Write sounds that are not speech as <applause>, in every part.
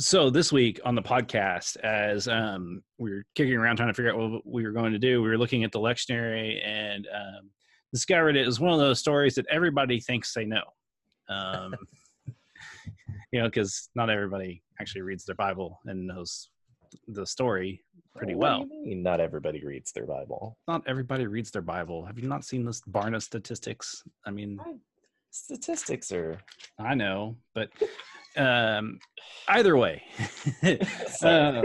So this week on the podcast, as um, we were kicking around trying to figure out what we were going to do, we were looking at the lectionary and um, discovered it was one of those stories that everybody thinks they know. Um, <laughs> you know, because not everybody actually reads their Bible and knows the story pretty well. Not everybody reads their Bible. Not everybody reads their Bible. Have you not seen this Barna statistics? I mean, statistics are. I know, but <laughs> um, either way, <laughs> <laughs> um,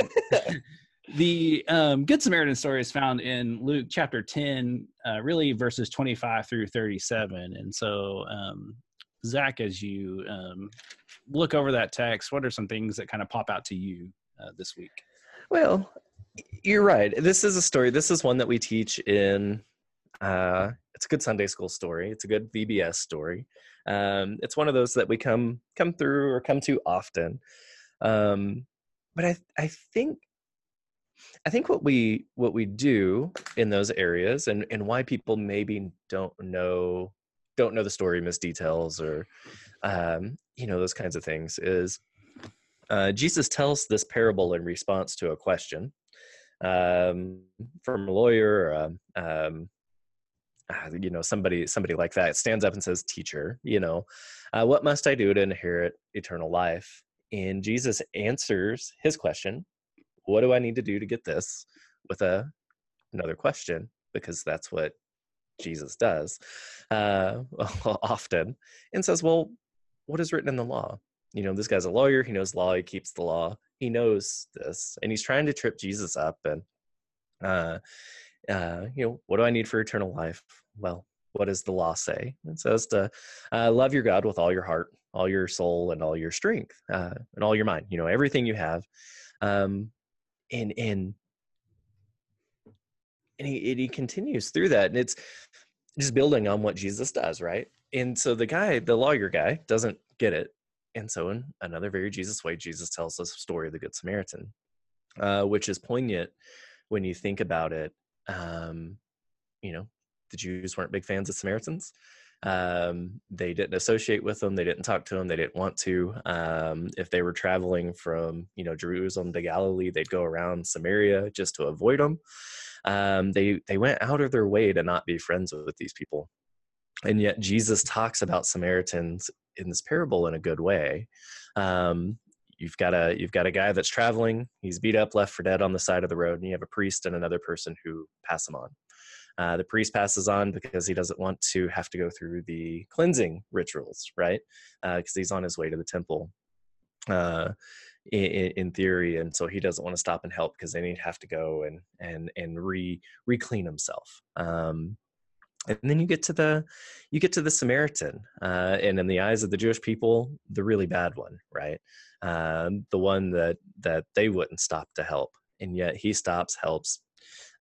<laughs> the um, Good Samaritan story is found in Luke chapter 10, uh, really verses 25 through 37. And so, um, Zach, as you um, look over that text, what are some things that kind of pop out to you uh, this week? Well, you're right. This is a story. This is one that we teach in. Uh, it's a good Sunday school story. It's a good VBS story. Um, it's one of those that we come come through or come to often. Um, but I I think I think what we what we do in those areas and and why people maybe don't know don't know the story miss details or um, you know those kinds of things is uh, Jesus tells this parable in response to a question um, from a lawyer, um, um uh, you know, somebody somebody like that stands up and says, "Teacher, you know, uh, what must I do to inherit eternal life?" And Jesus answers his question, "What do I need to do to get this?" with a another question because that's what Jesus does uh, <laughs> often, and says, "Well, what is written in the law?" You know, this guy's a lawyer. He knows law. He keeps the law. He knows this, and he's trying to trip Jesus up. And uh, uh, you know, what do I need for eternal life? Well, what does the law say? It says to uh, love your God with all your heart, all your soul, and all your strength, uh, and all your mind. You know, everything you have. Um, and and and he, and he continues through that, and it's just building on what Jesus does, right? And so the guy, the lawyer guy, doesn't get it, and so in another very Jesus way, Jesus tells us the story of the Good Samaritan, uh, which is poignant when you think about it um, you know, the Jews weren't big fans of Samaritans. Um, they didn't associate with them. They didn't talk to them. They didn't want to. Um, if they were traveling from, you know, Jerusalem to Galilee, they'd go around Samaria just to avoid them. Um, they they went out of their way to not be friends with these people, and yet Jesus talks about Samaritans in this parable in a good way. Um, you've got a you've got a guy that's traveling he's beat up left for dead on the side of the road and you have a priest and another person who pass him on. Uh, the priest passes on because he doesn't want to have to go through the cleansing rituals right? Because uh, he's on his way to the temple uh, in, in, theory and so he doesn't want to stop and help because then he'd have to go and and and re re-clean himself. Um, and then you get to the you get to the samaritan uh, and in the eyes of the jewish people the really bad one right um, the one that that they wouldn't stop to help and yet he stops helps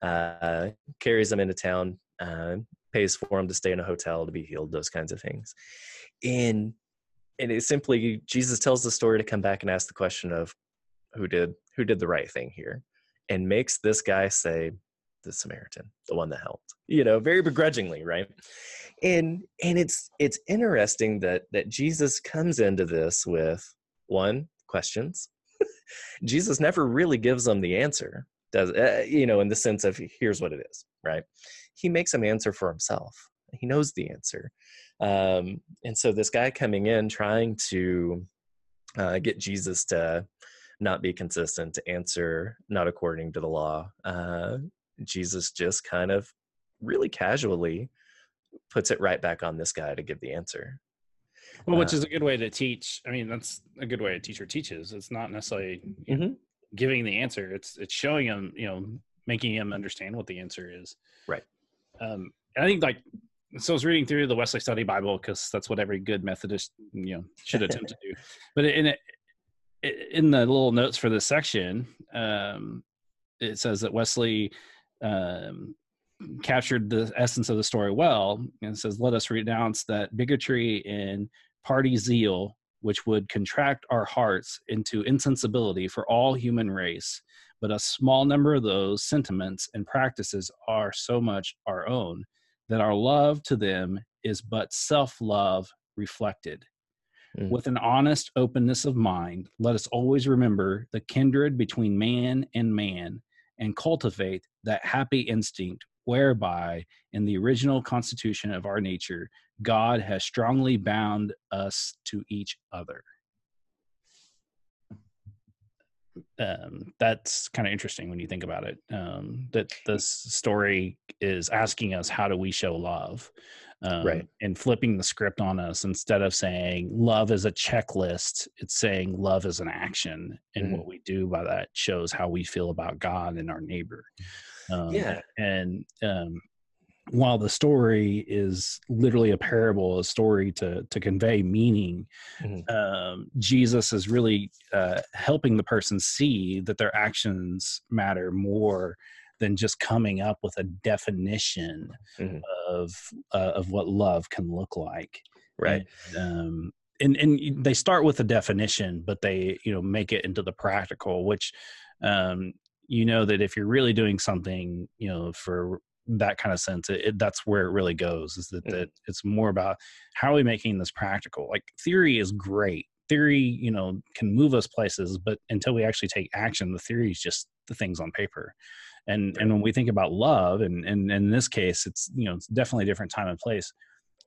uh, carries them into town uh, pays for them to stay in a hotel to be healed those kinds of things. And and it simply jesus tells the story to come back and ask the question of who did who did the right thing here and makes this guy say the samaritan the one that helped you know very begrudgingly right? And and it's it's interesting that that jesus comes into this with one questions. Jesus never really gives them the answer does uh, you know in the sense of here's what it is right? He makes them answer for himself. He knows the answer. Um, and so this guy coming in trying to uh, get jesus to not be consistent to answer not according to the law uh, jesus just kind of really casually puts it right back on this guy to give the answer well, which uh, is a good way to teach. I mean, that's a good way a teacher teaches. It's not necessarily mm-hmm. giving the answer. It's it's showing them, you know, making them understand what the answer is. Right. Um, I think like so. I was reading through the Wesley Study Bible because that's what every good Methodist, you know, should attempt to do. <laughs> But in it, in the little notes for this section, um, it says that Wesley um, captured the essence of the story well and says, Let us renounce that bigotry and party zeal which would contract our hearts into insensibility for all human race. But a small number of those sentiments and practices are so much our own that our love to them is but self love reflected. Mm. With an honest openness of mind, let us always remember the kindred between man and man and cultivate that happy instinct whereby, in the original constitution of our nature, God has strongly bound us to each other. Um, that's kind of interesting when you think about it. Um, that this story is asking us, how do we show love? Um, right. And flipping the script on us instead of saying love is a checklist, it's saying love is an action. And mm-hmm. what we do by that shows how we feel about God and our neighbor. Um, yeah. And um, while the story is literally a parable, a story to to convey meaning, mm-hmm. um, Jesus is really uh, helping the person see that their actions matter more than just coming up with a definition mm-hmm. of uh, of what love can look like. Right. And, um, and and they start with a definition, but they you know make it into the practical, which um, you know that if you're really doing something you know for that kind of sense it, it, that's where it really goes is that, mm-hmm. that it's more about how are we making this practical? Like theory is great. Theory you know can move us places but until we actually take action the theory is just the things on paper. And and when we think about love and, and, and in this case it's you know it's definitely a different time and place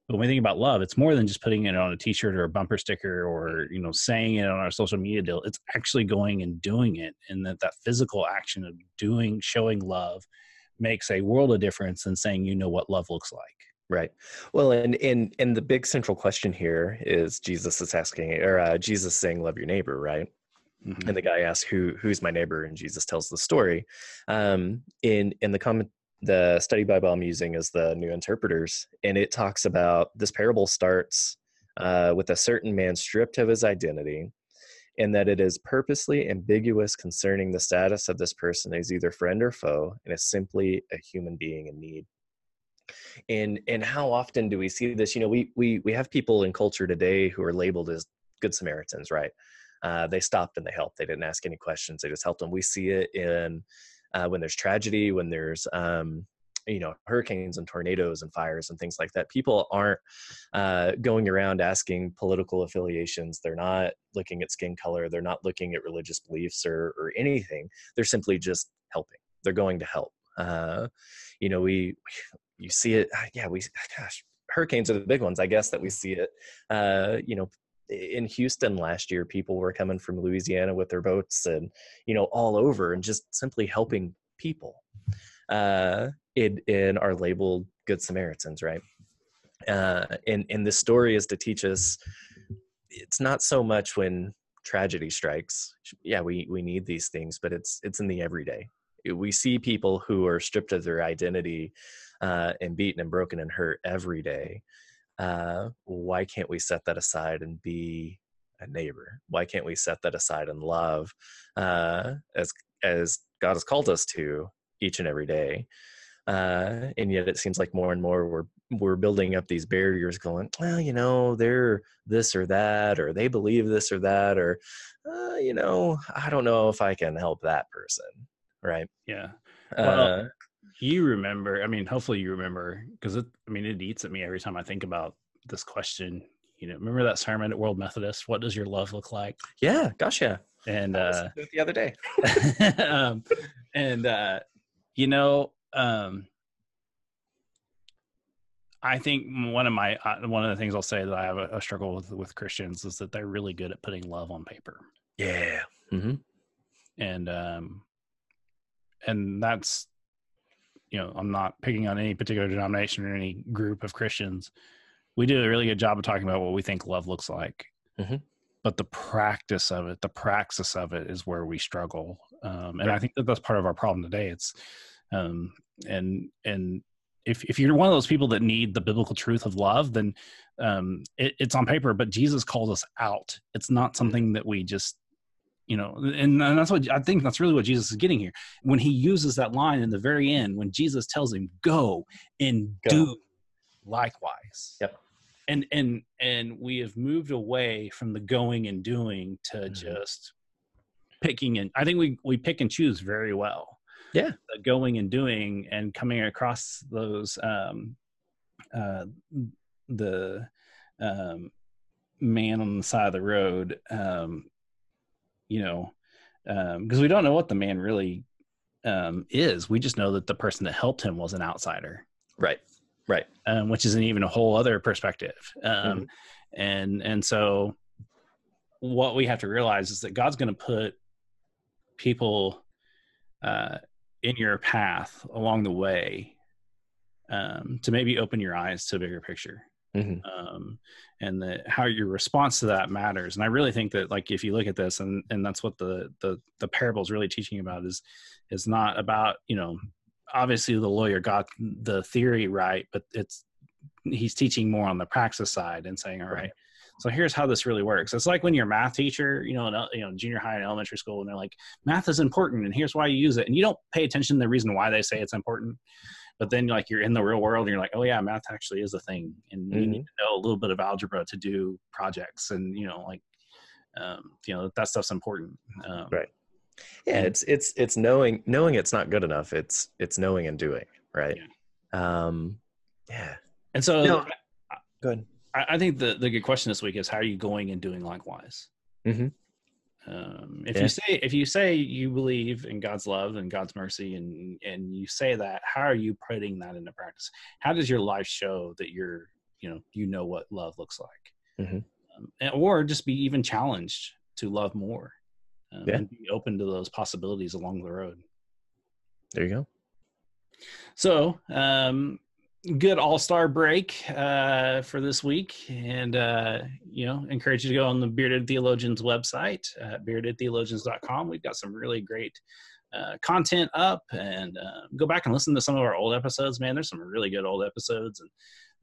but when we think about love it's more than just putting it on a t-shirt or a bumper sticker or you know saying it on our social media deal. It's actually going and doing it and that that physical action of doing showing love makes a world of difference in saying you know what love looks like. Right. Well and and and the big central question here is jesus is asking or uh, jesus saying love your neighbor right? Mm-hmm. and the guy asks who who's my neighbor? And jesus tells the story. Um in in the comment the study bible i'm using is the new interpreters and it talks about this parable starts uh, with a certain man stripped of his identity and that it is purposely ambiguous concerning the status of this person as either friend or foe and is simply a human being in need. And and how often do we see this? You know we we we have people in culture today who are labeled as good samaritans right? Uh, they stopped and they helped. They didn't ask any questions. They just helped them. We see it in uh, when there's tragedy when there's um, you know hurricanes and tornadoes and fires and things like that people aren't uh, going around asking political affiliations. They're not looking at skin color. They're not looking at religious beliefs or, or anything. They're simply just helping. They're going to help. Uh, you know we you see it uh, yeah we gosh hurricanes are the big ones. I guess that we see it. Uh, you know in Houston last year, people were coming from Louisiana with their boats and, you know, all over and just simply helping people uh, in, in are labeled good Samaritans, right? Uh, and and the story is to teach us it's not so much when tragedy strikes. Yeah, we we need these things, but it's it's in the everyday. We see people who are stripped of their identity uh, and beaten and broken and hurt every day. Uh, why can't we set that aside and be a neighbor? Why can't we set that aside and love uh, as as God has called us to each and every day. Uh, and yet it seems like more and more we're we're building up these barriers going well you know they're this or that or they believe this or that or uh, you know i don't know if i can help that person right? Yeah. Well, uh, you remember i mean hopefully you remember because i mean it eats at me every time i think about this question you know remember that sermon at world methodist? What does your love look like? Yeah gosh yeah. And uh the other day. <laughs> um, and uh you know, um, I think one of my uh, one of the things I'll say that I have a, a, struggle with with Christians is that they're really good at putting love on paper. Yeah. Mm-hmm. And um, and that's you know I'm not picking on any particular denomination or any group of Christians. We do a really good job of talking about what we think love looks like. Mm-hmm. But the practice of it, the praxis of it, is where we struggle, um, and I think that that's part of our problem today. It's um, and and if if you're one of those people that need the biblical truth of love, then um, it, it's on paper. But Jesus calls us out. It's not mm-hmm. something that we just you know and, and that's what i think that's really what jesus is getting here when he uses that line in the very end when jesus tells him go and Go. do likewise Yep. and and and we have moved away from the going and doing to Mhm. just picking and i think we we pick and choose very well Yeah. the going and doing and coming across those um uh the um man on the side of the road um you know um because we don't know what the man really um is we just know that the person that helped him was an outsider Right. Right. um, which is an even a whole other perspective. Um, Mhm. And and so, what we have to realize is that God's going to put people uh, in your path along the way um, to maybe open your eyes to a bigger picture. Mhm. Um, and that how your response to that matters. And I really think that, like, if you look at this, and and that's what the the the parable is really teaching about is is not about you know obviously the lawyer got the theory right, but it's he's teaching more on the praxis side and saying, all right, so here's how this really works. It's like when you're a math teacher, you know, in, you know, junior high and elementary school, and they're like, math is important, and here's why you use it, and you don't pay attention to the reason why they say it's important. But then, like, you're in the real world, and you're like, "Oh yeah, math actually is a thing," and you need to know a little bit of algebra to do projects, and you know, like, um, you know, that stuff's important. Um, Right. Yeah, And- it's it's it's knowing knowing it's not good enough. It's it's knowing and doing, right? Um yeah. And so, No. Good. I, I think the the good question this week is how are you going and doing likewise? Mhm. Um, if Yeah. you say if you say you believe in God's love and God's mercy, and and you say that, how are you putting that into practice? How does your life show that you're you know you know what love looks like, Mhm. um, and, or just be even challenged to love more, um, Yeah. and be open to those possibilities along the road. There you go. So, um, good all star break uh, for this week. And, uh, you know, encourage you to go on the Bearded Theologians website, uh, beardedtheologians.com. We've got some really great uh, content up and uh, go back and listen to some of our old episodes, man. There's some really good old episodes and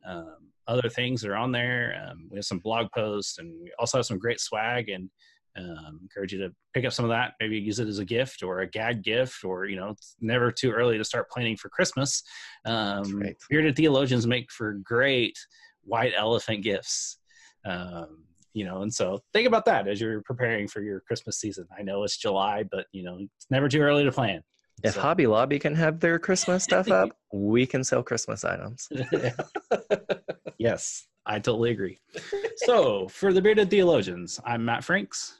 um, other things that are on there. Um, we have some blog posts and we also have some great swag and um, encourage you to pick up some of that maybe use it as a gift or a gag gift or you know it's never too early to start planning for christmas. Um, right. bearded theologians make for great white elephant gifts. Um, you know and so think about that as you're preparing for your christmas season. I know it's july but you know it's never too early to plan. If So- Hobby Lobby can have their Christmas stuff up, <laughs> we can sell Christmas items. <laughs> yes i totally agree. So for the bearded theologians i'm matt franks